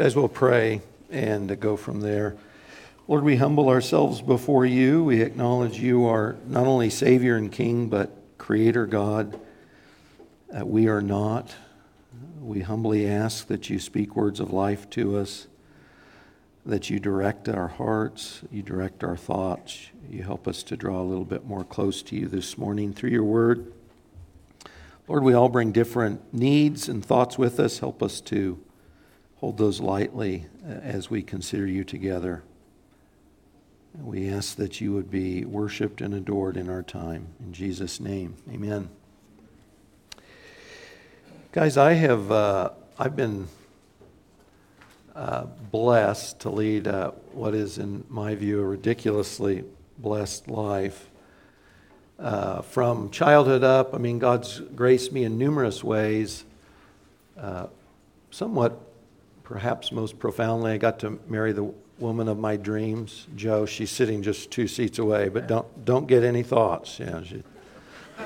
Guys, we'll pray and go from there. Lord, we humble ourselves before you. We acknowledge you are not only Savior and King, but Creator God. Uh, we are not. We humbly ask that you speak words of life to us, that you direct our hearts, you direct our thoughts, you help us to draw a little bit more close to you this morning through your word. Lord, we all bring different needs and thoughts with us. Help us to hold those lightly uh, as we consider you together. We ask that you would be worshiped and adored in our time. In Jesus' name, amen. Guys, I have uh, I've been uh, blessed to lead uh, what is, in my view, a ridiculously blessed life. Uh, from childhood up, I mean, God's graced me in numerous ways. Uh, somewhat, perhaps most profoundly, I got to marry the woman of my dreams, Joe. She's sitting just two seats away, but don't don't get any thoughts. Yeah, she,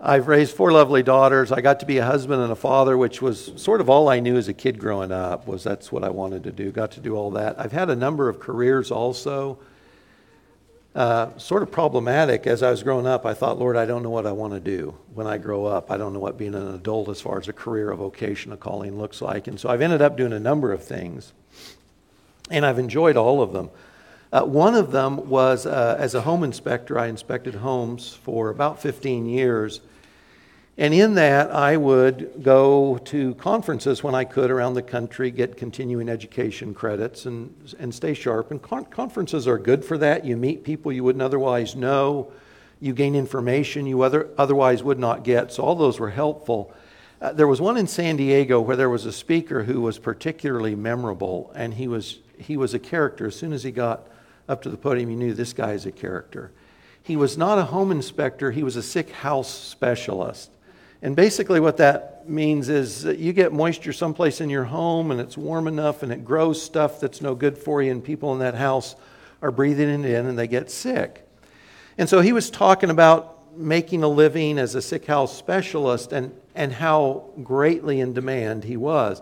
I've raised four lovely daughters. I got to be a husband and a father, which was sort of all I knew as a kid growing up. Was that's what I wanted to do. Got to do all that. I've had a number of careers also uh, sort of problematic as I was growing up. I thought, Lord, I don't know what I want to do when I grow up. I don't know what being an adult as far as a career, a vocation, a calling looks like. And so I've ended up doing a number of things, and I've enjoyed all of them. Uh, one of them was uh, as a home inspector, I inspected homes for about 15 years. And in that, I would go to conferences when I could around the country, get continuing education credits, and, and stay sharp. And con- conferences are good for that. You meet people you wouldn't otherwise know, you gain information you other, otherwise would not get. So, all those were helpful. Uh, there was one in San Diego where there was a speaker who was particularly memorable, and he was, he was a character. As soon as he got up to the podium, you knew this guy is a character. He was not a home inspector, he was a sick house specialist. And basically, what that means is that you get moisture someplace in your home and it's warm enough and it grows stuff that's no good for you, and people in that house are breathing it in and they get sick. And so he was talking about making a living as a sick house specialist and, and how greatly in demand he was.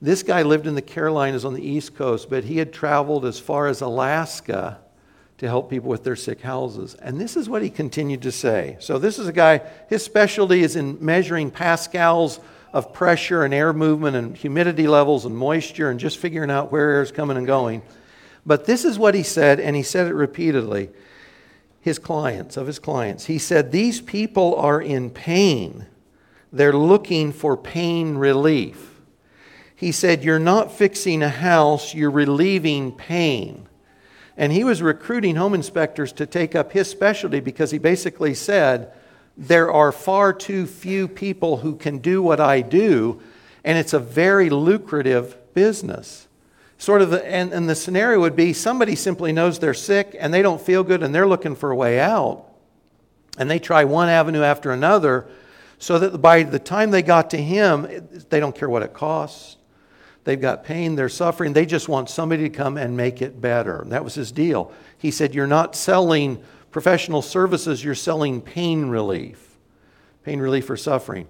This guy lived in the Carolinas on the East Coast, but he had traveled as far as Alaska to help people with their sick houses. And this is what he continued to say. So, this is a guy, his specialty is in measuring pascals of pressure and air movement and humidity levels and moisture and just figuring out where air is coming and going. But this is what he said, and he said it repeatedly. His clients, of his clients, he said, These people are in pain. They're looking for pain relief. He said, You're not fixing a house, you're relieving pain. And he was recruiting home inspectors to take up his specialty because he basically said, There are far too few people who can do what I do, and it's a very lucrative business. Sort of, the, and, and the scenario would be somebody simply knows they're sick and they don't feel good and they're looking for a way out. And they try one avenue after another so that by the time they got to him, they don't care what it costs. They've got pain, they're suffering. They just want somebody to come and make it better. That was his deal. He said, You're not selling professional services, you're selling pain relief. Pain relief for suffering.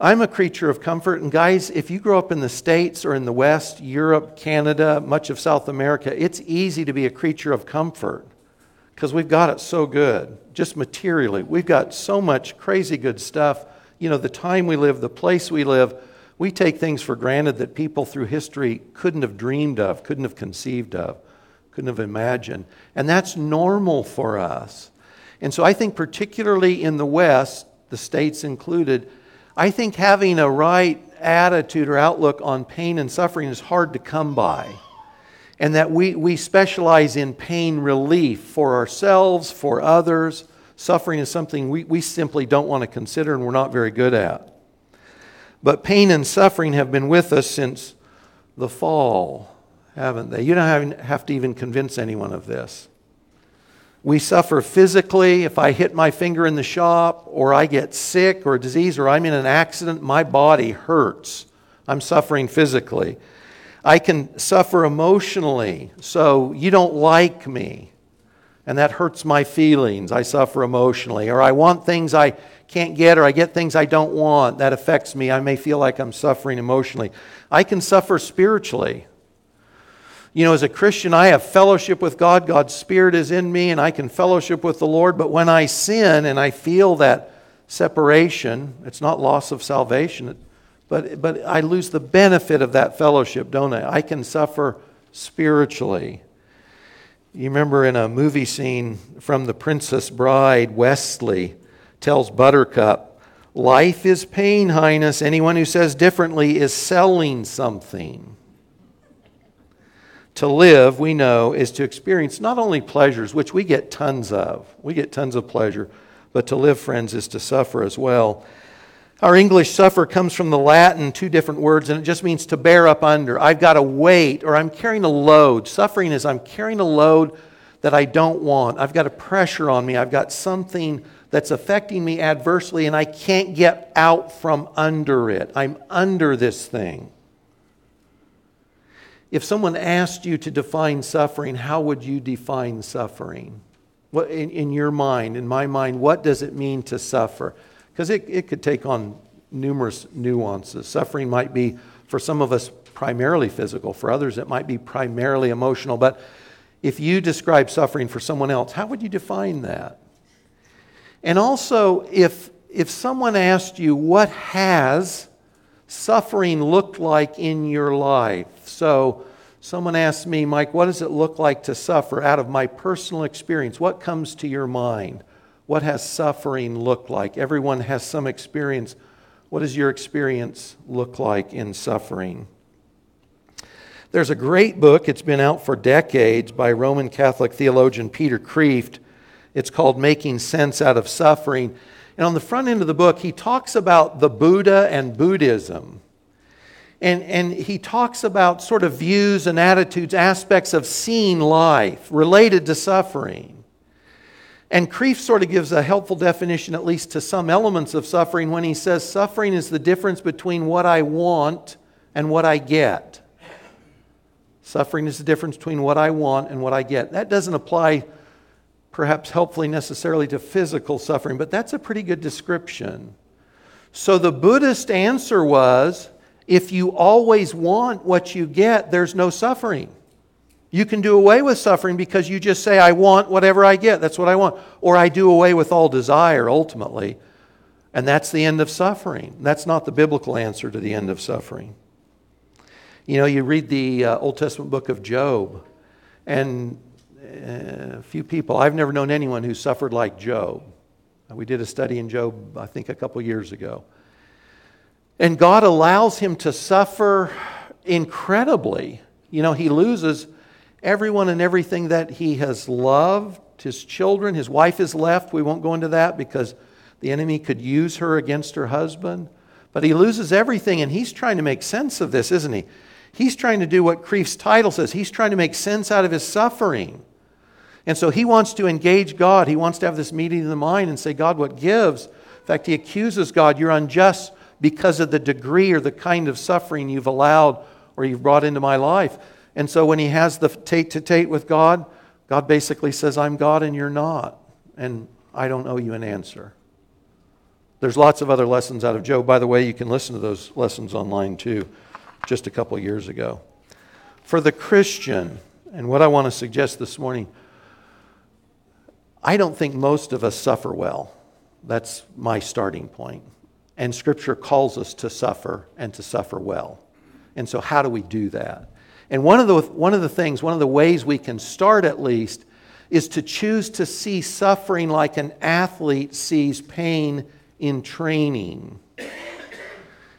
I'm a creature of comfort. And guys, if you grow up in the States or in the West, Europe, Canada, much of South America, it's easy to be a creature of comfort because we've got it so good, just materially. We've got so much crazy good stuff. You know, the time we live, the place we live we take things for granted that people through history couldn't have dreamed of, couldn't have conceived of, couldn't have imagined. And that's normal for us. And so I think, particularly in the West, the states included, I think having a right attitude or outlook on pain and suffering is hard to come by. And that we, we specialize in pain relief for ourselves, for others. Suffering is something we, we simply don't want to consider and we're not very good at. But pain and suffering have been with us since the fall, haven't they? You don't have to even convince anyone of this. We suffer physically. If I hit my finger in the shop, or I get sick or a disease, or I'm in an accident, my body hurts. I'm suffering physically. I can suffer emotionally. So you don't like me, and that hurts my feelings. I suffer emotionally. Or I want things I can't get or I get things I don't want. That affects me. I may feel like I'm suffering emotionally. I can suffer spiritually. You know, as a Christian, I have fellowship with God. God's Spirit is in me, and I can fellowship with the Lord. But when I sin and I feel that separation, it's not loss of salvation, but, but I lose the benefit of that fellowship, don't I? I can suffer spiritually. You remember in a movie scene from The Princess Bride, Westley tells Buttercup, Life is pain, Highness. Anyone who says differently is selling something. To live, we know, is to experience not only pleasures, which we get tons of, we get tons of pleasure, but to live, friends, is to suffer as well. Our English suffer comes from the Latin, two different words, and it just means to bear up under. I've got a weight or I'm carrying a load. Suffering is I'm carrying a load that I don't want. I've got a pressure on me. I've got something that's affecting me adversely and I can't get out from under it. I'm under this thing. If someone asked you to define suffering, how would you define suffering? What, in, in your mind, in my mind, what does it mean to suffer? Because it, it could take on numerous nuances. Suffering might be, for some of us, primarily physical. For others, it might be primarily emotional. But if you describe suffering for someone else, how would you define that? And also, if, if someone asked you, what has suffering looked like in your life? So, someone asked me, Mike, what does it look like to suffer out of my personal experience? What comes to your mind? What has suffering looked like? Everyone has some experience. What does your experience look like in suffering? There's a great book, it's been out for decades by Roman Catholic theologian Peter Kreeft. It's called Making Sense Out of Suffering. And on the front end of the book, he talks about the Buddha and Buddhism. And, and he talks about sort of views and attitudes, aspects of seeing life related to suffering. And Kreeft sort of gives a helpful definition, at least to some elements of suffering, when he says suffering is the difference between what I want and what I get. Suffering is the difference between what I want and what I get. That doesn't apply perhaps helpfully necessarily to physical suffering, but that's a pretty good description. So the Buddhist answer was if you always want what you get, there's no suffering. You can do away with suffering because you just say, I want whatever I get. That's what I want. Or I do away with all desire ultimately. And that's the end of suffering. That's not the biblical answer to the end of suffering. You know, you read the uh, Old Testament book of Job, and a few people. I've never known anyone who suffered like Job. Uh, we did a study in Job, I think, a couple years ago. And God allows him to suffer incredibly. You know, he loses everyone and everything that he has loved, his children, his wife is left. We won't go into that because the enemy could use her against her husband. But he loses everything, and he's trying to make sense of this, isn't he? He's trying to do what Kreeft's title says. He's trying to make sense out of his suffering. And so he wants to engage God. He wants to have this meeting in the mind and say, God, what gives? In fact, he accuses God, you're unjust because of the degree or the kind of suffering you've allowed or you've brought into my life. And so when he has the tête-à-tête with God, God basically says, I'm God and you're not. And I don't owe you an answer. There's lots of other lessons out of Job. By the way, you can listen to those lessons online too, just a couple years ago. For the Christian, and what I want to suggest this morning, I don't think most of us suffer well. That's my starting point. And Scripture calls us to suffer and to suffer well. And so, how do we do that? And one of, the, one of the things, one of the ways we can start at least, is to choose to see suffering like an athlete sees pain in training.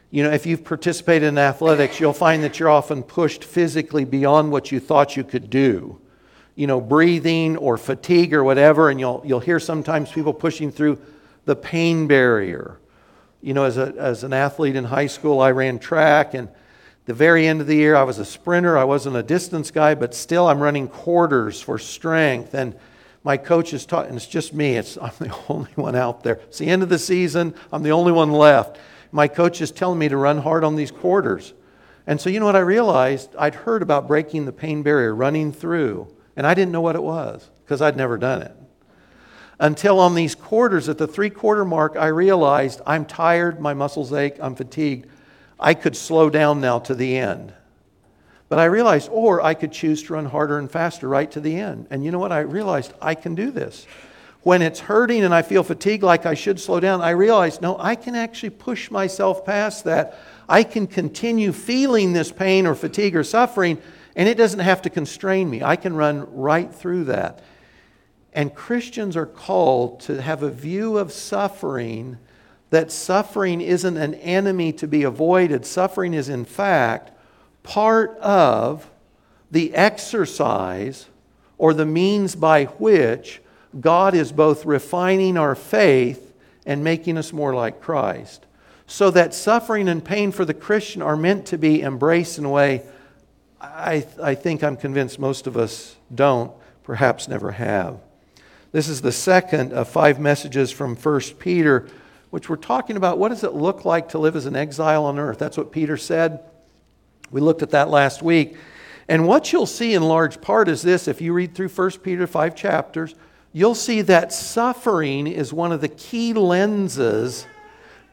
You know, if you've participated in athletics, you'll find that you're often pushed physically beyond what you thought you could do you know, breathing or fatigue or whatever, and you'll, you'll hear sometimes people pushing through the pain barrier. You know, as, a, as an athlete in high school, I ran track, and the very end of the year, I was a sprinter. I wasn't a distance guy, but still, I'm running quarters for strength. And my coach is taught, and it's just me. It's, I'm the only one out there. It's the end of the season. I'm the only one left. My coach is telling me to run hard on these quarters. And so, you know what I realized? I'd heard about breaking the pain barrier, running through. And I didn't know what it was because I'd never done it. until on these quarters, at the three quarter mark, I realized I'm tired, my muscles ache, I'm fatigued. I could slow down now to the end. But I realized, or I could choose to run harder and faster right to the end. And you know what? I realized I can do this. When it's hurting and I feel fatigued like I should slow down, I realized, no, I can actually push myself past that. I can continue feeling this pain or fatigue or suffering, and it doesn't have to constrain me. I can run right through that. And Christians are called to have a view of suffering that suffering isn't an enemy to be avoided. Suffering is, in fact, part of the exercise or the means by which God is both refining our faith and making us more like Christ. So that suffering and pain for the Christian are meant to be embraced in a way I, I think I'm convinced most of us don't, perhaps never have. This is the second of five messages from 1 Peter, which we're talking about what does it look like to live as an exile on earth? That's what Peter said. We looked at that last week. And what you'll see in large part is this if you read through 1 Peter, five chapters, you'll see that suffering is one of the key lenses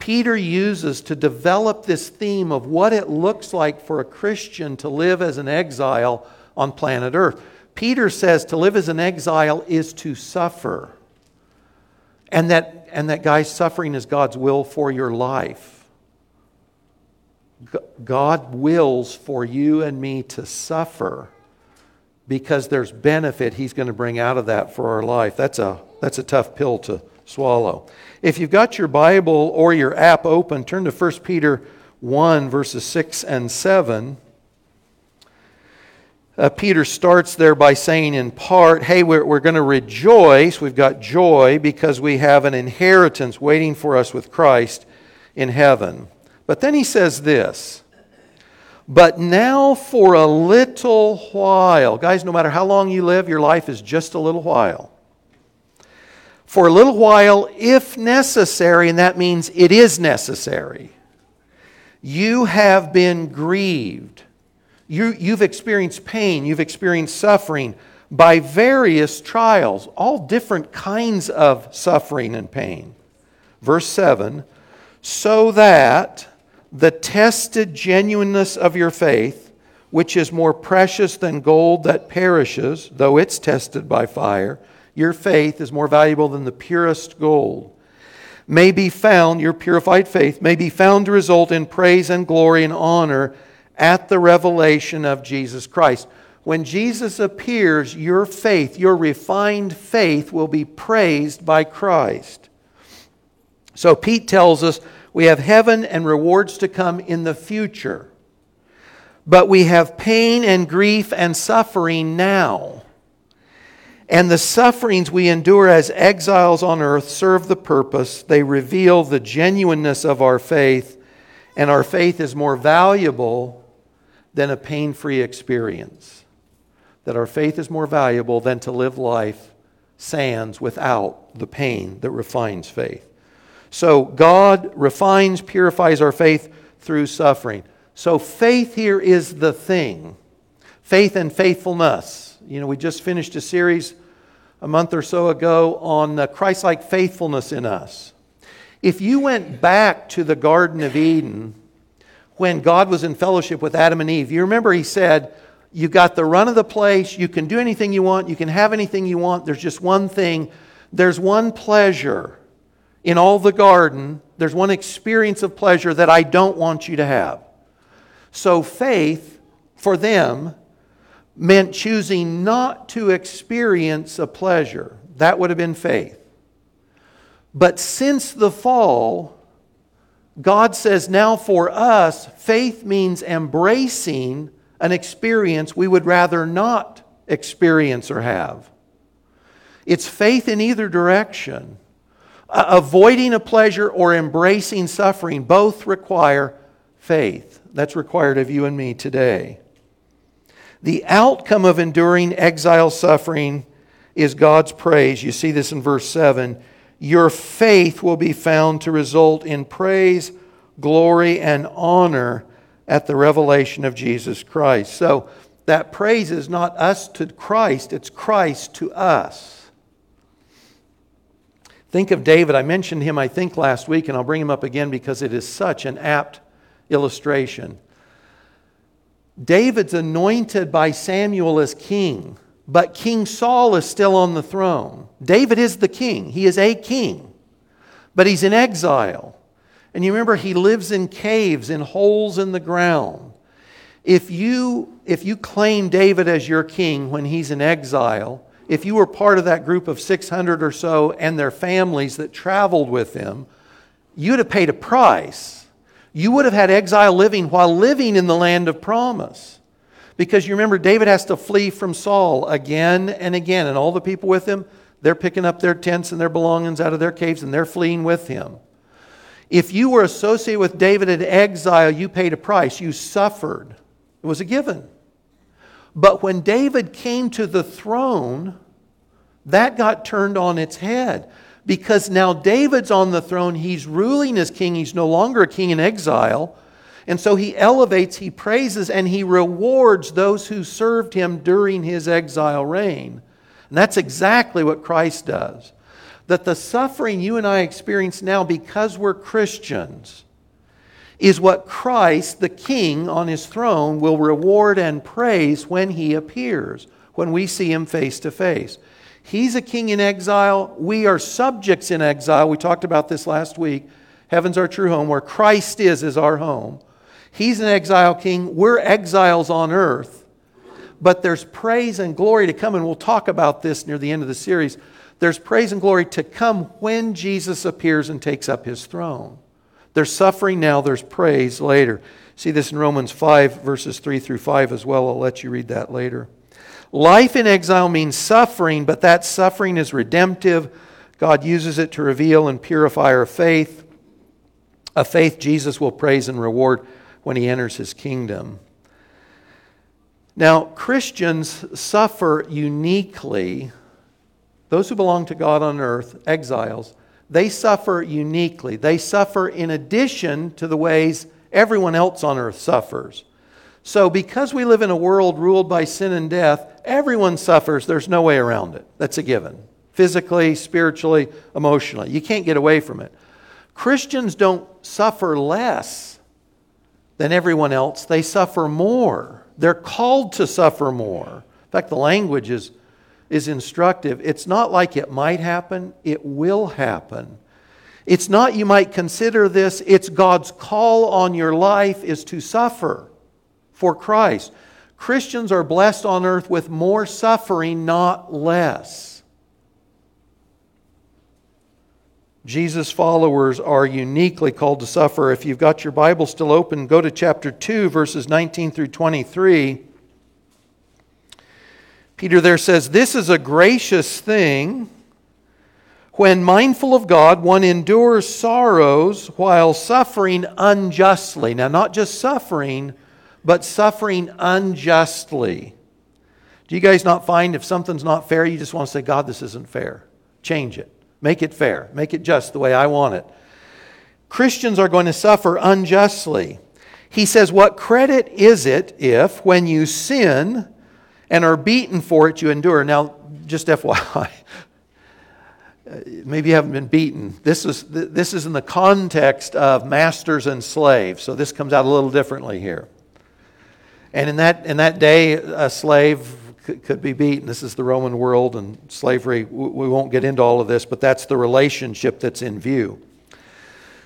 Peter uses to develop this theme of what it looks like for a Christian to live as an exile on planet Earth. Peter says to live as an exile is to suffer. And that, and that, guys, suffering is God's will for your life. God wills for you and me to suffer because there's benefit he's going to bring out of that for our life. That's a, that's a tough pill to swallow. If you've got your Bible or your app open, turn to 1 Peter 1, verses 6 and 7. Uh, Peter starts there by saying, in part, hey, we're, we're going to rejoice. We've got joy because we have an inheritance waiting for us with Christ in heaven. But then he says this But now for a little while, guys, no matter how long you live, your life is just a little while for a little while, if necessary, and that means it is necessary, you have been grieved. You, you've experienced pain, you've experienced suffering by various trials, all different kinds of suffering and pain. Verse 7 so that the tested genuineness of your faith, which is more precious than gold that perishes, though it's tested by fire, your faith is more valuable than the purest gold, may be found, your purified faith, may be found to result in praise and glory and honor at the revelation of Jesus Christ. When Jesus appears, your faith, your refined faith, will be praised by Christ. So Pete tells us we have heaven and rewards to come in the future. But we have pain and grief and suffering now. And the sufferings we endure as exiles on earth serve the purpose. They reveal the genuineness of our faith, and our faith is more valuable than a pain free experience. That our faith is more valuable than to live life sans without the pain that refines faith. So God refines, purifies our faith through suffering. So faith here is the thing faith and faithfulness. You know, we just finished a series a month or so ago on Christ like faithfulness in us. If you went back to the Garden of Eden when God was in fellowship with Adam and Eve, you remember he said, You got the run of the place, you can do anything you want, you can have anything you want. There's just one thing, there's one pleasure in all the garden, there's one experience of pleasure that I don't want you to have. So faith for them meant choosing not to experience a pleasure. That would have been faith. But since the fall, God says now for us, faith means embracing an experience we would rather not experience or have. It's faith in either direction. Avoiding a pleasure or embracing suffering both require faith. That's required of you and me today. The outcome of enduring exile suffering is God's praise. You see this in verse 7. Your faith will be found to result in praise, glory, and honor at the revelation of Jesus Christ. So that praise is not us to Christ, it's Christ to us. Think of David. I mentioned him, I think, last week, and I'll bring him up again because it is such an apt illustration. David's anointed by Samuel as king, but King Saul is still on the throne. David is the king, he is a king, but he's in exile. And you remember, he lives in caves, in holes in the ground. If you, if you claim David as your king when he's in exile, if you were part of that group of 600 or so and their families that traveled with him, you'd have paid a price. You would have had exile living while living in the land of promise. Because you remember, David has to flee from Saul again and again, and all the people with him, they're picking up their tents and their belongings out of their caves and they're fleeing with him. If you were associated with David in exile, you paid a price. You suffered. It was a given. But when David came to the throne, that got turned on its head. Because now David's on the throne, he's ruling as king, he's no longer a king in exile. And so he elevates, he praises, and he rewards those who served him during his exile reign. And that's exactly what Christ does. That the suffering you and I experience now because we're Christians is what Christ, the King on his throne, will reward and praise when he appears, when we see him face to face. He's a king in exile. We are subjects in exile. We talked about this last week. Heaven's our true home. Where Christ is, is our home. He's an exile king. We're exiles on earth. But there's praise and glory to come, and we'll talk about this near the end of the series. There's praise and glory to come when Jesus appears and takes up his throne. There's suffering now, there's praise later. See this in Romans 5, verses 3 through 5 as well. I'll let you read that later. Life in exile means suffering, but that suffering is redemptive. God uses it to reveal and purify our faith, a faith Jesus will praise and reward when he enters his kingdom. Now, Christians suffer uniquely. Those who belong to God on earth, exiles, they suffer uniquely. They suffer in addition to the ways everyone else on earth suffers. So, because we live in a world ruled by sin and death, everyone suffers. There's no way around it. That's a given. Physically, spiritually, emotionally. You can't get away from it. Christians don't suffer less than everyone else, they suffer more. They're called to suffer more. In fact, the language is is instructive. It's not like it might happen, it will happen. It's not you might consider this, it's God's call on your life is to suffer for Christ. Christians are blessed on earth with more suffering, not less. Jesus' followers are uniquely called to suffer. If you've got your Bible still open, go to chapter 2, verses 19 through 23. Peter there says, This is a gracious thing. When mindful of God, one endures sorrows while suffering unjustly. Now, not just suffering, but suffering unjustly. Do you guys not find if something's not fair, you just want to say, God, this isn't fair? Change it. Make it fair. Make it just the way I want it. Christians are going to suffer unjustly. He says, What credit is it if, when you sin, and are beaten for it, you endure. Now, just FYI, maybe you haven't been beaten. This is, this is in the context of masters and slaves, so this comes out a little differently here. And in that, in that day, a slave could, could be beaten. This is the Roman world and slavery. We won't get into all of this, but that's the relationship that's in view.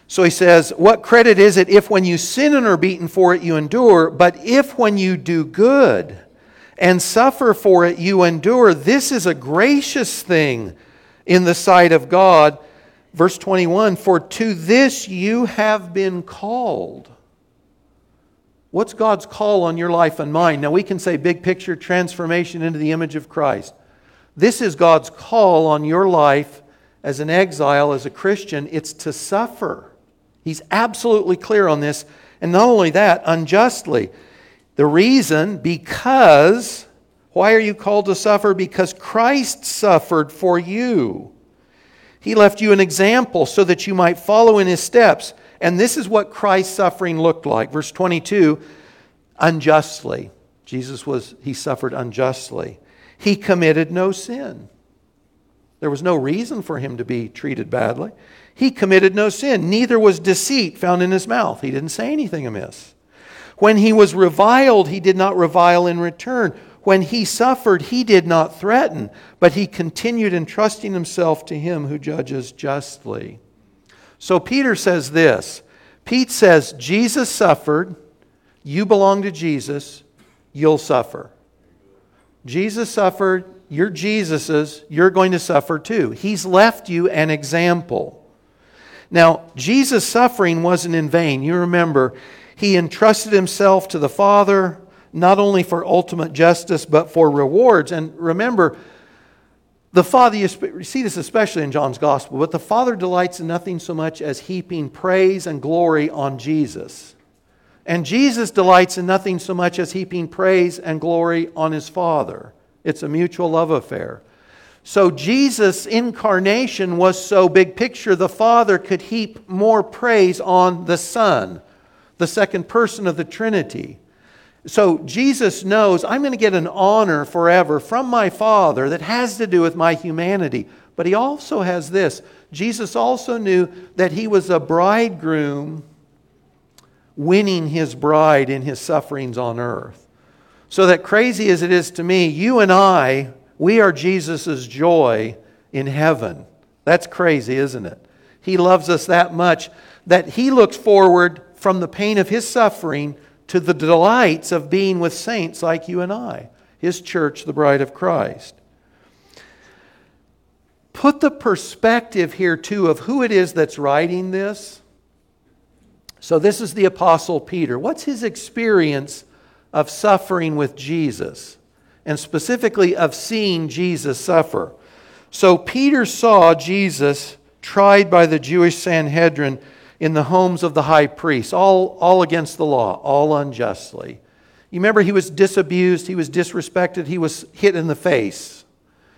So he says, What credit is it if when you sin and are beaten for it you endure, but if when you do good, and suffer for it, you endure. This is a gracious thing in the sight of God. Verse 21 For to this you have been called. What's God's call on your life and mine? Now, we can say big picture transformation into the image of Christ. This is God's call on your life as an exile, as a Christian. It's to suffer. He's absolutely clear on this. And not only that, unjustly. The reason, because, why are you called to suffer? Because Christ suffered for you. He left you an example so that you might follow in his steps. And this is what Christ's suffering looked like. Verse 22 unjustly. Jesus was, he suffered unjustly. He committed no sin. There was no reason for him to be treated badly. He committed no sin, neither was deceit found in his mouth. He didn't say anything amiss. When he was reviled, he did not revile in return. When he suffered, he did not threaten, but he continued entrusting himself to him who judges justly. So Peter says this Pete says, Jesus suffered, you belong to Jesus, you'll suffer. Jesus suffered, you're Jesus's, you're going to suffer too. He's left you an example. Now, Jesus' suffering wasn't in vain. You remember, he entrusted himself to the Father not only for ultimate justice, but for rewards. And remember, the Father, you see this especially in John's Gospel, but the Father delights in nothing so much as heaping praise and glory on Jesus. And Jesus delights in nothing so much as heaping praise and glory on his Father. It's a mutual love affair. So Jesus' incarnation was so big picture, the Father could heap more praise on the Son, the second person of the Trinity. So Jesus knows I'm going to get an honor forever from my Father that has to do with my humanity. But he also has this Jesus also knew that he was a bridegroom winning his bride in his sufferings on earth. So that crazy as it is to me, you and I, we are Jesus' joy in heaven. That's crazy, isn't it? He loves us that much that he looks forward from the pain of his suffering to the delights of being with saints like you and I, His church, the bride of Christ. Put the perspective here, too, of who it is that's writing this. So, this is the Apostle Peter. What's his experience of suffering with Jesus? And specifically, of seeing Jesus suffer. So, Peter saw Jesus tried by the Jewish Sanhedrin in the homes of the high priests, all, all against the law, all unjustly. You remember he was disabused, he was disrespected, he was hit in the face.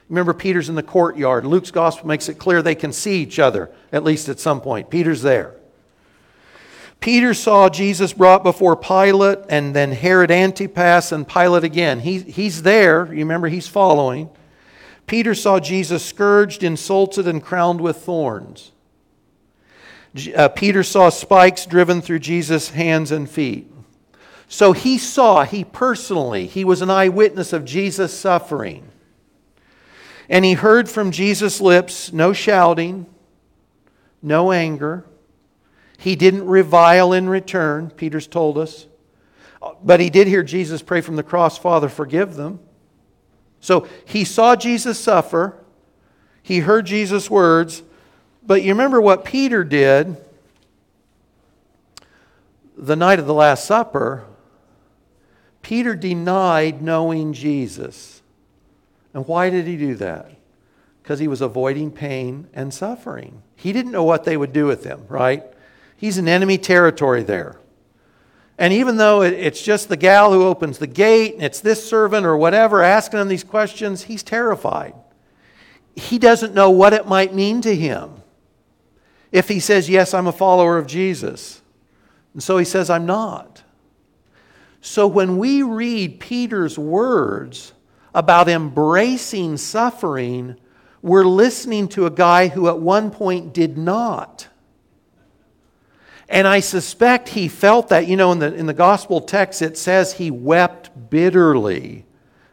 Remember, Peter's in the courtyard. Luke's gospel makes it clear they can see each other, at least at some point. Peter's there. Peter saw Jesus brought before Pilate and then Herod Antipas and Pilate again. He, he's there. You remember, he's following. Peter saw Jesus scourged, insulted, and crowned with thorns uh, Peter saw spikes driven through Jesus' hands and feet. So he saw, he personally, he was an eyewitness of Jesus' suffering. And he heard from Jesus' lips no shouting, no anger. He didn't revile in return, Peter's told us. But he did hear Jesus pray from the cross, Father, forgive them. So he saw Jesus suffer. He heard Jesus' words, but you remember what Peter did the night of the Last Supper? Peter denied knowing Jesus. And why did he do that? Because he was avoiding pain and suffering. He didn't know what they would do with him, right? He's in enemy territory there. And even though it's just the gal who opens the gate and it's this servant or whatever asking him these questions, he's terrified. He doesn't know what it might mean to him if he says, Yes, I'm a follower of Jesus. And so he says, I'm not. So when we read Peter's words about embracing suffering, we're listening to a guy who at one point did not. And I suspect he felt that. You know, in the, in the gospel text, it says he wept bitterly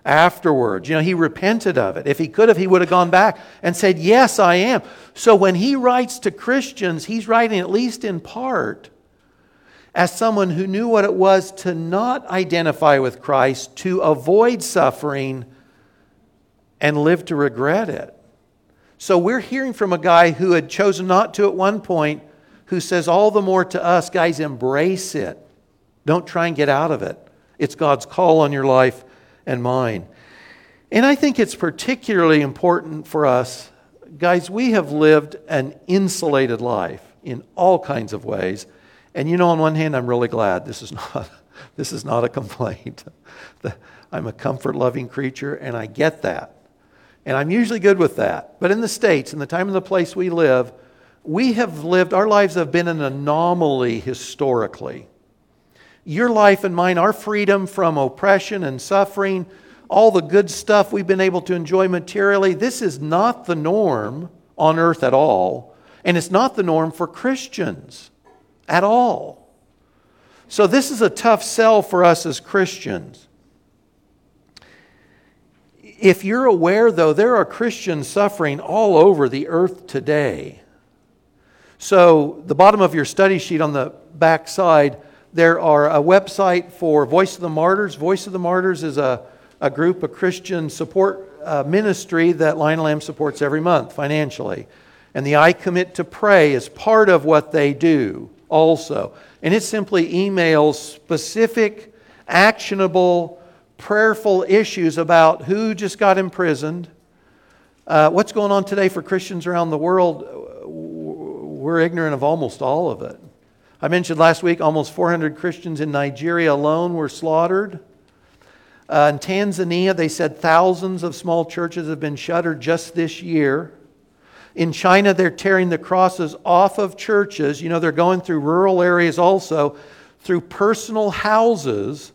afterwards. You know, he repented of it. If he could have, he would have gone back and said, Yes, I am. So when he writes to Christians, he's writing at least in part as someone who knew what it was to not identify with Christ, to avoid suffering, and live to regret it. So we're hearing from a guy who had chosen not to at one point, who says, All the more to us, guys, embrace it. Don't try and get out of it. It's God's call on your life and mine. And I think it's particularly important for us. Guys, we have lived an insulated life in all kinds of ways. And you know, on one hand, I'm really glad this is not, this is not a complaint. I'm a comfort loving creature, and I get that. And I'm usually good with that. But in the States, in the time and the place we live, we have lived, our lives have been an anomaly historically your life and mine, our freedom from oppression and suffering, all the good stuff we've been able to enjoy materially. This is not the norm on earth at all, and it's not the norm for Christians at all. So, this is a tough sell for us as Christians. If you're aware, though, there are Christians suffering all over the earth today. So, the bottom of your study sheet on the back side, there are a website for Voice of the Martyrs. Voice of the Martyrs is a, a group, a Christian support uh, ministry that Lion Lamb supports every month financially. And the I Commit to Pray is part of what they do also. And it simply emails specific, actionable, prayerful issues about who just got imprisoned, uh, what's going on today for Christians around the world. We're ignorant of almost all of it. I mentioned last week almost 400 Christians in Nigeria alone were slaughtered. Uh, in Tanzania, they said thousands of small churches have been shuttered just this year. In China, they're tearing the crosses off of churches. You know, they're going through rural areas also, through personal houses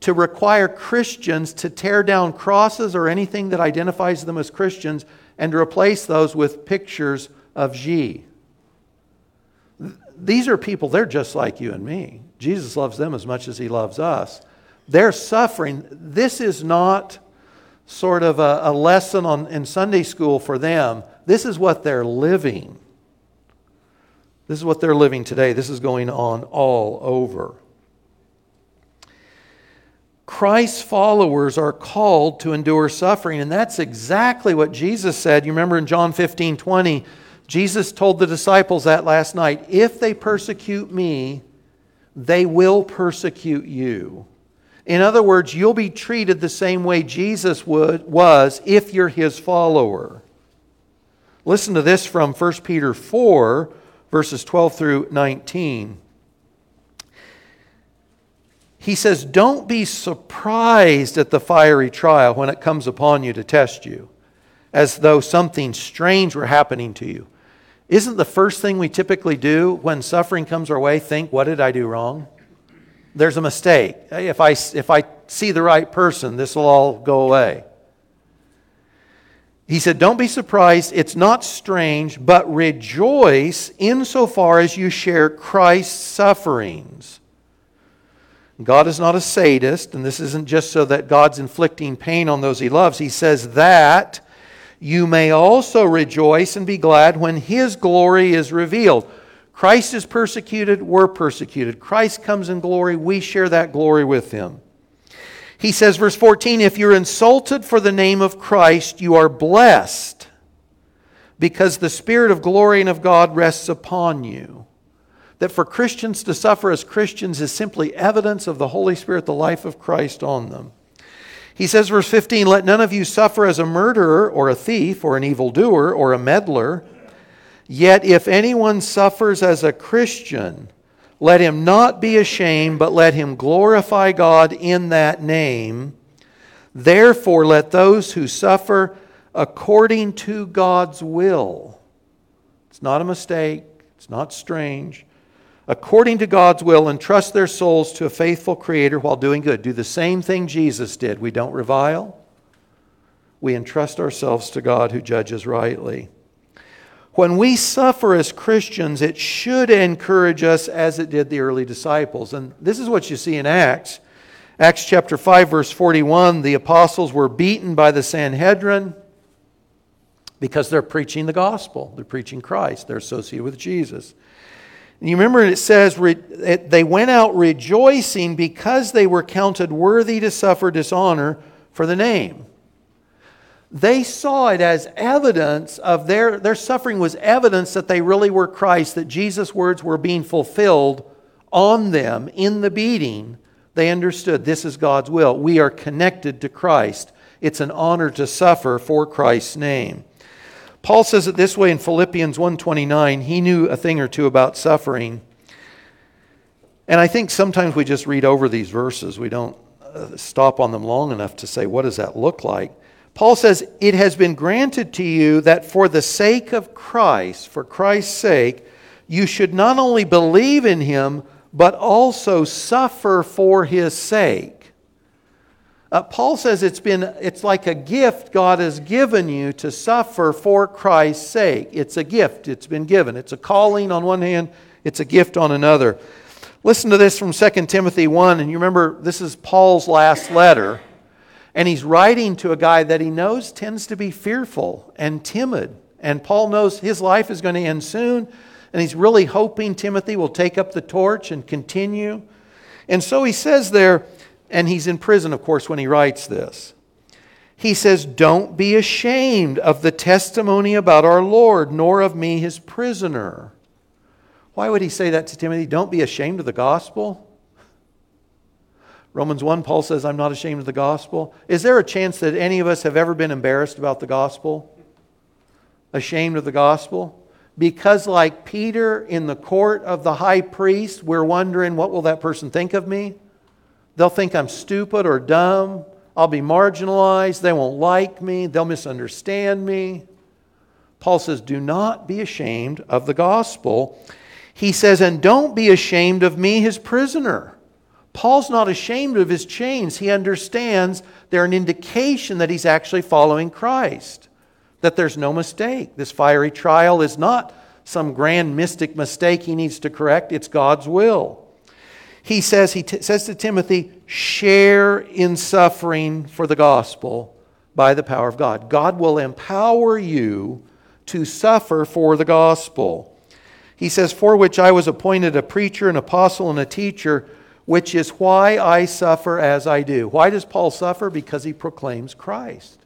to require Christians to tear down crosses or anything that identifies them as Christians and to replace those with pictures of Xi. These are people, they're just like you and me. Jesus loves them as much as he loves us. They're suffering. This is not sort of a, a lesson on, in Sunday school for them. This is what they're living. This is what they're living today. This is going on all over. Christ's followers are called to endure suffering, and that's exactly what Jesus said. You remember in John 15 20, Jesus told the disciples that last night if they persecute me, they will persecute you. In other words, you'll be treated the same way Jesus would, was if you're his follower. Listen to this from 1 Peter 4, verses 12 through 19 he says, Don't be surprised at the fiery trial when it comes upon you to test you, as though something strange were happening to you. Isn't the first thing we typically do when suffering comes our way think, What did I do wrong? There's a mistake. If I, if I see the right person, this will all go away. He said, Don't be surprised. It's not strange, but rejoice insofar as you share Christ's sufferings God is not a sadist, and this isn't just so that God's inflicting pain on those he loves. He says that you may also rejoice and be glad when his glory is revealed. Christ is persecuted, we're persecuted. Christ comes in glory, we share that glory with him. He says, verse 14, if you're insulted for the name of Christ, you are blessed because the Spirit of glory and of God rests upon you that for Christians to suffer as Christians is simply evidence of the Holy Spirit, the life of Christ on them. He says, verse 15, Let none of you suffer as a murderer or a thief or an evildoer or a meddler. Yet if anyone suffers as a Christian, let him not be ashamed, but let him glorify God in that name. Therefore, let those who suffer according to God's will. It's not a mistake, it's not strange according to God's will, entrust their souls to a faithful Creator while doing good. Do the same thing Jesus did. We don't revile, we entrust ourselves to God who judges rightly. When we suffer as Christians, it should encourage us as it did the early disciples. And this is what you see in Acts. Acts chapter 5, verse 41 the apostles were beaten by the Sanhedrin because they're preaching the gospel, they're preaching Christ, they're associated with Jesus. You remember it says they went out rejoicing because they were counted worthy to suffer dishonor for the name. They saw it as evidence of their, their suffering was evidence that they really were Christ, that Jesus' words were being fulfilled on them in the beating. They understood this is God's will. We are connected to Christ. It's an honor to suffer for Christ's name. Paul says it this way in Philippians 1:29, he knew a thing or two about suffering. And I think sometimes we just read over these verses. We don't uh, stop on them long enough to say what does that look like? Paul says, "It has been granted to you that for the sake of Christ, for Christ's sake, you should not only believe in him, but also suffer for his sake." Uh, Paul says it's been it's like a gift God has given you to suffer for Christ's sake. It's a gift. It's been given. It's a calling on one hand, it's a gift on another. Listen to this from 2 Timothy 1 and you remember this is Paul's last letter and he's writing to a guy that he knows tends to be fearful and timid. And Paul knows his life is going to end soon and he's really hoping Timothy will take up the torch and continue. And so he says there and he's in prison, of course, when he writes this. He says, Don't be ashamed of the testimony about our Lord, nor of me, his prisoner. Why would he say that to Timothy? Don't be ashamed of the gospel. Romans 1, Paul says, I'm not ashamed of the gospel. Is there a chance that any of us have ever been embarrassed about the gospel? Ashamed of the gospel? Because, like Peter in the court of the high priest, we're wondering, what will that person think of me? They'll think I'm stupid or dumb. I'll be marginalized. They won't like me. They'll misunderstand me. Paul says, Do not be ashamed of the gospel. He says, And don't be ashamed of me, his prisoner. Paul's not ashamed of his chains. He understands they're an indication that he's actually following Christ, that there's no mistake. This fiery trial is not some grand mystic mistake he needs to correct, it's God's will he says, he t- says to Timothy, share in suffering for the gospel by the power of God. God will empower you to suffer for the gospel. He says, For which I was appointed a preacher, an apostle, and a teacher, which is why I suffer as I do. Why does Paul suffer? Because he proclaims Christ.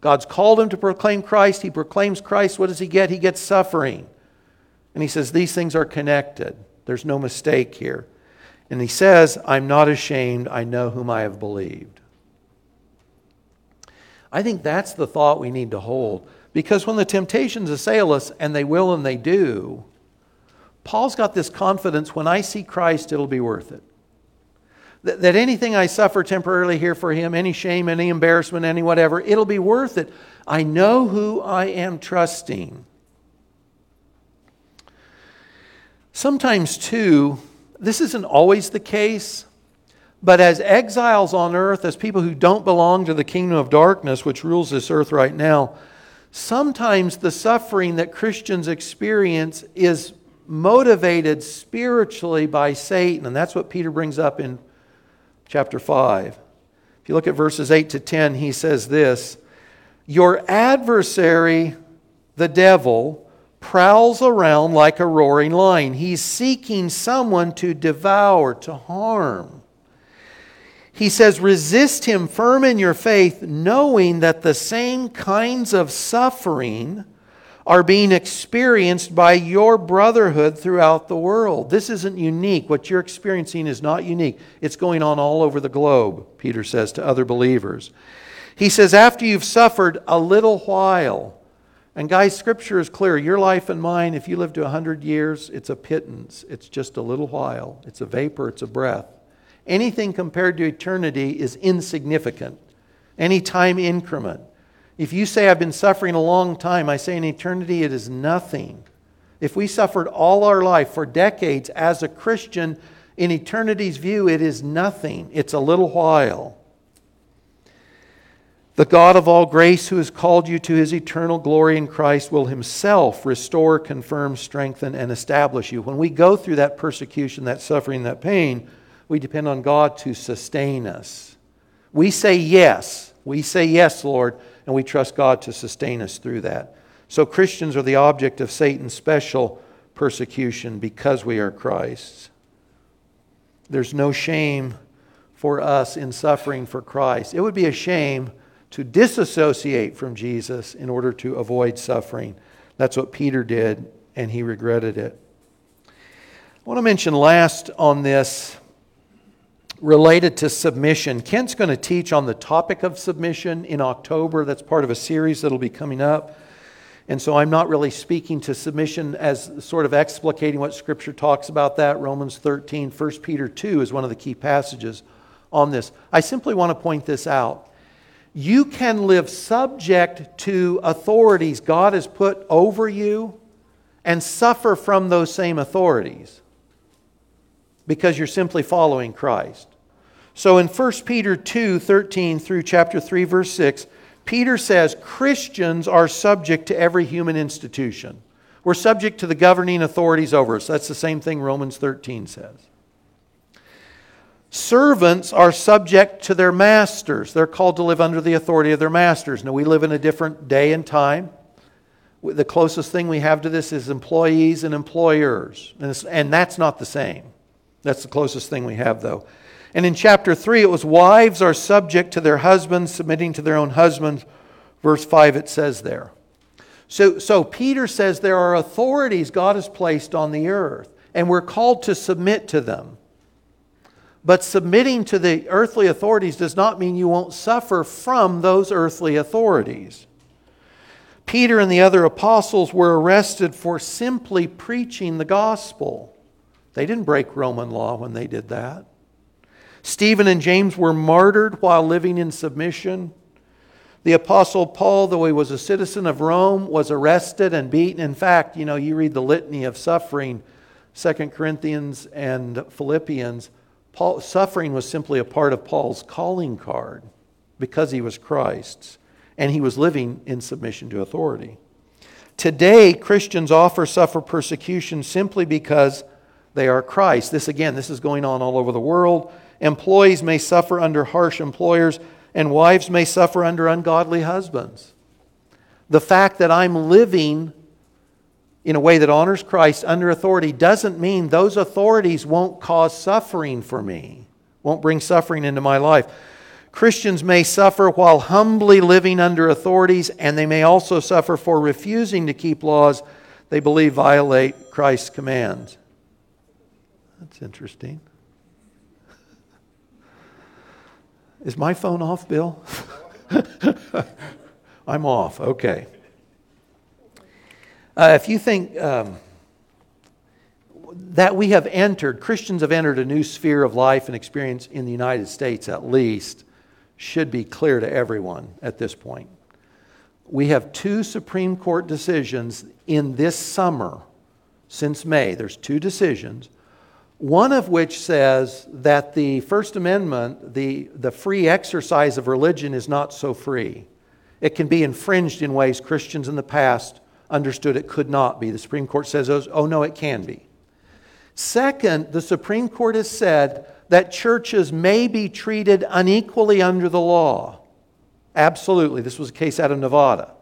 God's called him to proclaim Christ. He proclaims Christ. What does he get? He gets suffering. And he says, These things are connected. There's no mistake here. And he says, I'm not ashamed. I know whom I have believed. I think that's the thought we need to hold. Because when the temptations assail us, and they will and they do, Paul's got this confidence when I see Christ, it'll be worth it. That, that anything I suffer temporarily here for him, any shame, any embarrassment, any whatever, it'll be worth it. I know who I am trusting. Sometimes, too, this isn't always the case, but as exiles on earth, as people who don't belong to the kingdom of darkness, which rules this earth right now, sometimes the suffering that Christians experience is motivated spiritually by Satan. And that's what Peter brings up in chapter 5. If you look at verses 8 to 10, he says this Your adversary, the devil, prowls around like a roaring lion. He's seeking someone to devour, to harm. He says, resist him firm in your faith, knowing that the same kinds of suffering are being experienced by your brotherhood throughout the world. This isn't unique. What you're experiencing is not unique. It's going on all over the globe, Peter says to other believers. He says, after you've suffered a little while, and guys, scripture is clear. Your life and mine, if you live to 100 years, it's a pittance. It's just a little while. It's a vapor, it's a breath. Anything compared to eternity is insignificant. Any time increment. If you say, I've been suffering a long time, I say in eternity it is nothing. If we suffered all our life for decades as a Christian, in eternity's view, it is nothing. It's a little while. The God of all grace, who has called you to his eternal glory in Christ, will himself restore, confirm, strengthen, and establish you. When we go through that persecution, that suffering, that pain, we depend on God to sustain us. We say yes. We say yes, Lord, and we trust God to sustain us through that. So Christians are the object of Satan's special persecution because we are Christ's. There's no shame for us in suffering for Christ. It would be a shame to disassociate from Jesus in order to avoid suffering. That's what Peter did, and he regretted it. I want to mention last on this related to submission. Kent's going to teach on the topic of submission in October. That's part of a series that'll be coming up. And so I'm not really speaking to submission as sort of explicating what Scripture talks about that. Romans 13, 1 Peter 2 is one of the key passages on this. I simply want to point this out you can live subject to authorities God has put over you and suffer from those same authorities because you're simply following Christ. So in 1 Peter 2 13 through chapter 3, verse 6, Peter says Christians are subject to every human institution. We're subject to the governing authorities over us. That's the same thing Romans 13 says. Servants are subject to their masters. They're called to live under the authority of their masters. Now, we live in a different day and time. The closest thing we have to this is employees and employers. And, and that's not the same. That's the closest thing we have, though. And in chapter 3, it was wives are subject to their husbands, submitting to their own husbands. Verse 5, it says there. So, so Peter says there are authorities God has placed on the earth, and we're called to submit to them. But submitting to the earthly authorities does not mean you won't suffer from those earthly authorities. Peter and the other apostles were arrested for simply preaching the gospel. They didn't break Roman law when they did that. Stephen and James were martyred while living in submission. The Apostle Paul, though he was a citizen of Rome, was arrested and beaten. In fact, you know, you read the litany of suffering, 2 Corinthians and Philippians. Paul, suffering was simply a part of Paul's calling card because he was Christ's and he was living in submission to authority. Today, Christians often suffer persecution simply because they are Christ. This, again, this is going on all over the world. Employees may suffer under harsh employers, and wives may suffer under ungodly husbands. The fact that I'm living in a way that honors Christ under authority doesn't mean those authorities won't cause suffering for me, won't bring suffering into my life. Christians may suffer while humbly living under authorities, and they may also suffer for refusing to keep laws they believe violate Christ's commands. That's interesting. Is my phone off, Bill? I'm off. Okay. Uh, if you think um, that we have entered, Christians have entered a new sphere of life and experience in the United States at least, should be clear to everyone at this point. We have two Supreme Court decisions in this summer since May. There's two decisions. One of which says that the First Amendment, the, the free exercise of religion, is not so free. It can be infringed in ways Christians in the past understood it could not be. The Supreme Court says, oh, no, it can be. Second, the Supreme Court has said that churches may be treated unequally under the law. Absolutely. This was a case out of Nevada.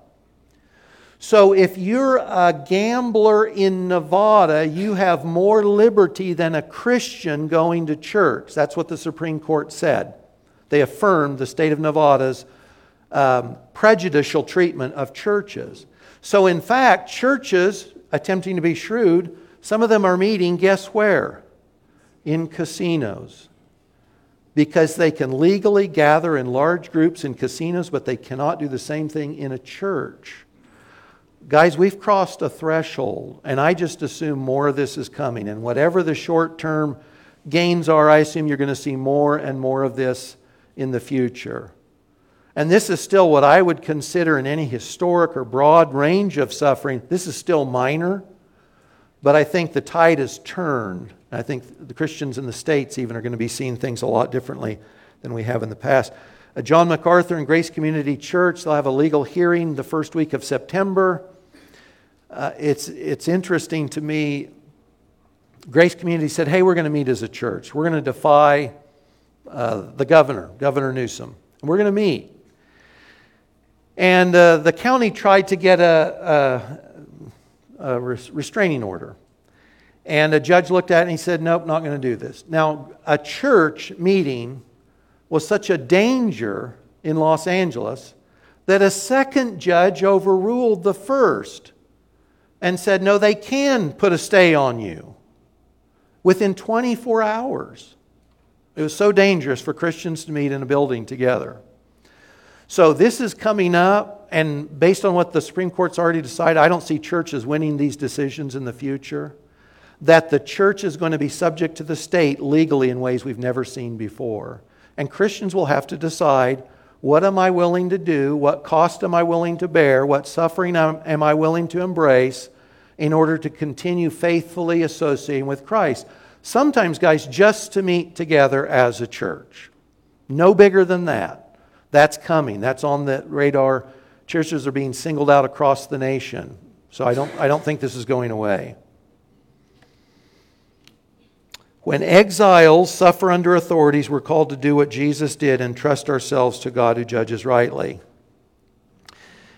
So if you're a gambler in Nevada, you have more liberty than a Christian going to church. That's what the Supreme Court said. They affirmed the state of Nevada's um, prejudicial treatment of churches. So, in fact, churches, attempting to be shrewd, some of them are meeting, guess where? In casinos. Because they can legally gather in large groups in casinos, but they cannot do the same thing in a church. Guys, we've crossed a threshold, and I just assume more of this is coming. And whatever the short term gains are, I assume you're going to see more and more of this in the future. And this is still what I would consider in any historic or broad range of suffering. This is still minor, but I think the tide has turned. I think the Christians in the States even are going to be seeing things a lot differently than we have in the past. Uh, John MacArthur and Grace Community Church, they'll have a legal hearing the first week of September. Uh, it's, it's interesting to me. Grace Community said, hey, we're going to meet as a church. We're going to defy uh, the governor, Governor Newsom. And we're going to meet. And uh, the county tried to get a, a, a, restraining order. And a judge looked at it and he said, Nope, not going to do this. Now, a church meeting was such a danger in Los Angeles that a second judge overruled the first and said, No, they can put a stay on you within 24 hours. It was so dangerous for Christians to meet in a building together. So this is coming up, and based on what the Supreme Court's already decided, I don't see churches winning these decisions in the future. That the church is going to be subject to the state legally in ways we've never seen before. And Christians will have to decide what am I willing to do? What cost am I willing to bear? What suffering am I willing to embrace in order to continue faithfully associating with Christ? Sometimes, guys, just to meet together as a church. No bigger than that. That's coming. That's on the radar. Churches are being singled out across the nation. So I don't, I don't think this is going away. When exiles suffer under authorities, we're called to do what Jesus did and trust ourselves to God who judges rightly.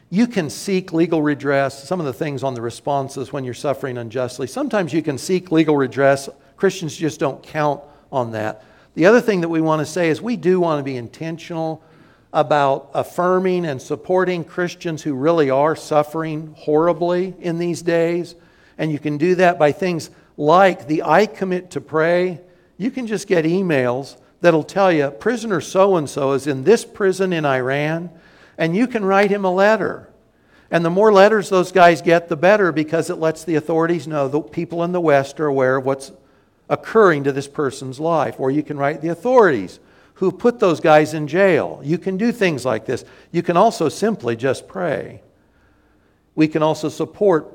You can seek legal redress. Some of the things on the responses when you're suffering unjustly. Sometimes you can seek legal redress. Christians just don't count on that. The other thing that we want to say is we do want to be intentional about affirming and supporting Christians who really are suffering horribly in these days. And you can do that by things like the I commit to pray, you can just get emails that'll tell you prisoner so and so is in this prison in Iran, and you can write him a letter. And the more letters those guys get, the better because it lets the authorities know the people in the West are aware of what's occurring to this person's life. Or you can write the authorities who put those guys in jail. You can do things like this. You can also simply just pray. We can also support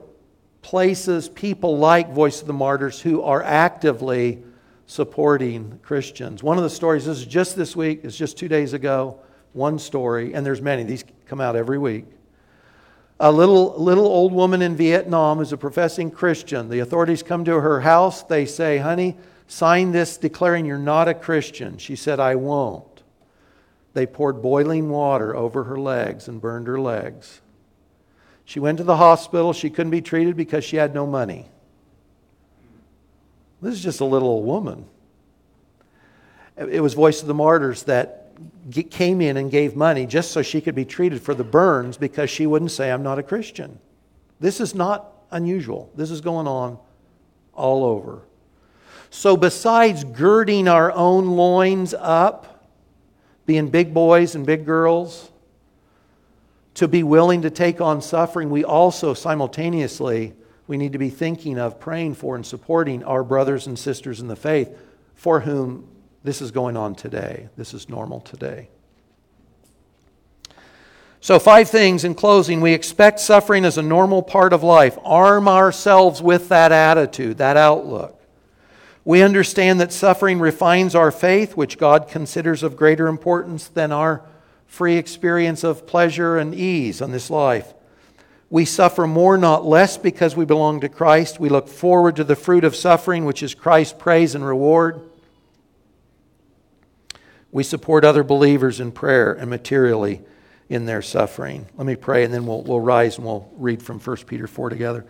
places, people like Voice of the Martyrs who are actively supporting Christians. One of the stories, this is just this week, it's just two days ago, one story, and there's many. These come out every week. A little, little old woman in Vietnam who's a professing Christian. The authorities come to her house. They say, honey, sign this declaring you're not a Christian. She said, I won't. They poured boiling water over her legs and burned her legs. She went to the hospital. She couldn't be treated because she had no money. This is just a little old woman. It was Voice of the Martyrs that came in and gave money just so she could be treated for the burns because she wouldn't say, I'm not a Christian. This is not unusual. This is going on all over. So, besides girding our own loins up, being big boys and big girls, to be willing to take on suffering, we also simultaneously we need to be thinking of praying for and supporting our brothers and sisters in the faith for whom this is going on today. This is normal today. So, five things in closing. We expect suffering as a normal part of life. Arm ourselves with that attitude, that outlook. We understand that suffering refines our faith, which God considers of greater importance than our free experience of pleasure and ease on this life. We suffer more, not less, because we belong to Christ. We look forward to the fruit of suffering, which is Christ's praise and reward. We support other believers in prayer and materially in their suffering. Let me pray, and then we'll, we'll rise and we'll read from 1 Peter 4 together.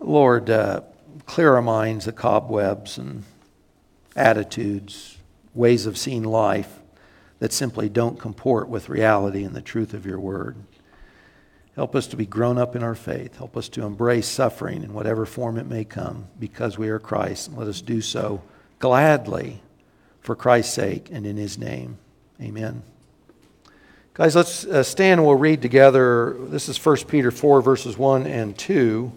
Lord, uh, clear our minds of cobwebs and attitudes, ways of seeing life that simply don't comport with reality and the truth of your word. Help us to be grown up in our faith. Help us to embrace suffering in whatever form it may come because we are Christ. And let us do so gladly for Christ's sake and in his name. Amen. Guys, let's uh, stand and we'll read together. This is 1 Peter 4, verses 1 and 2.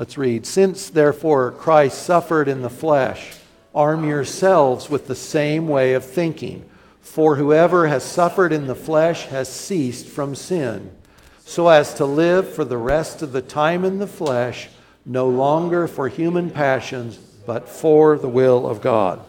Let's read. Since, therefore, Christ suffered in the flesh, Arm yourselves with the same way of thinking. For whoever has suffered in the flesh has ceased from sin, so as to live for the rest of the time in the flesh, no longer for human passions, but for the will of God.